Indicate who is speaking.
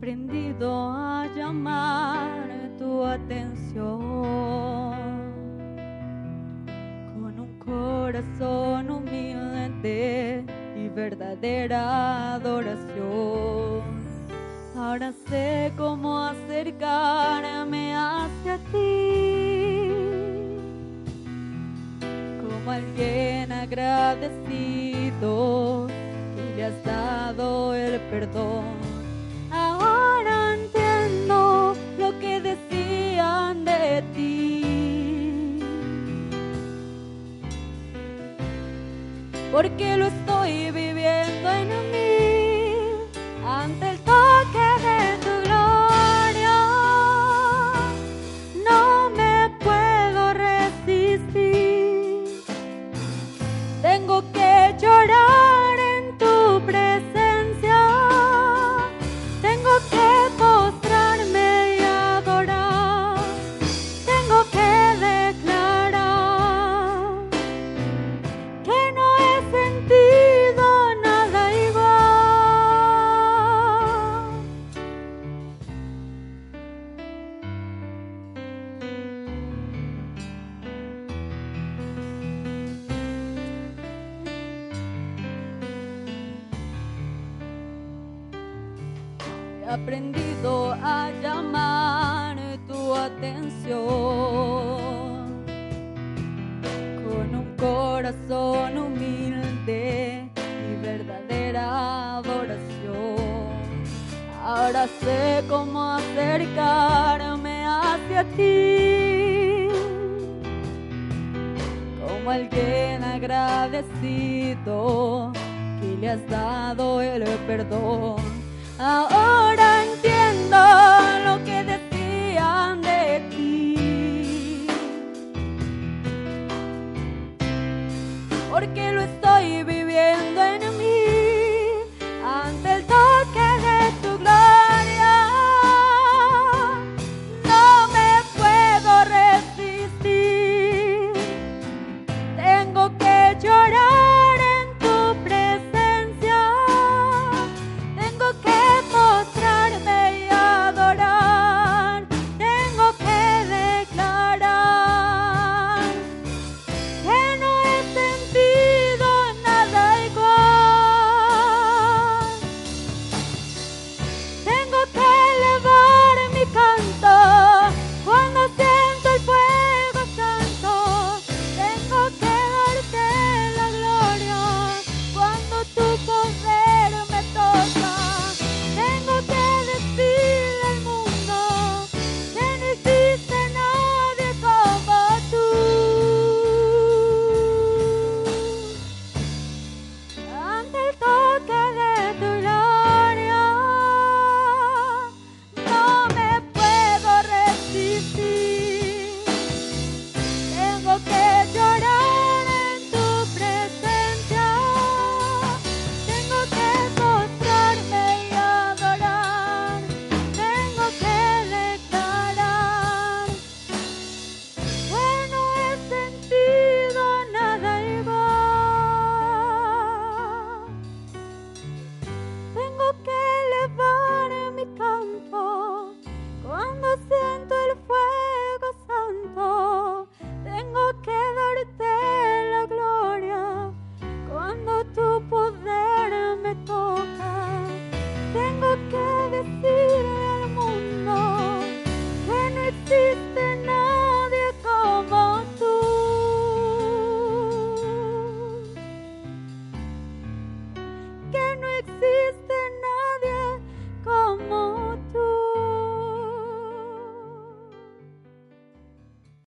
Speaker 1: aprendido a llamar tu atención con un corazón humilde y verdadera adoración. Ahora sé cómo acercarme hacia ti, como alguien agradecido que le has dado el perdón. Ti. Porque lo estoy viviendo en mí aprendido a llamar tu atención con un corazón humilde y verdadera adoración. Ahora sé cómo acercarme hacia ti como alguien agradecido que le has dado el perdón. Ahora entiendo lo que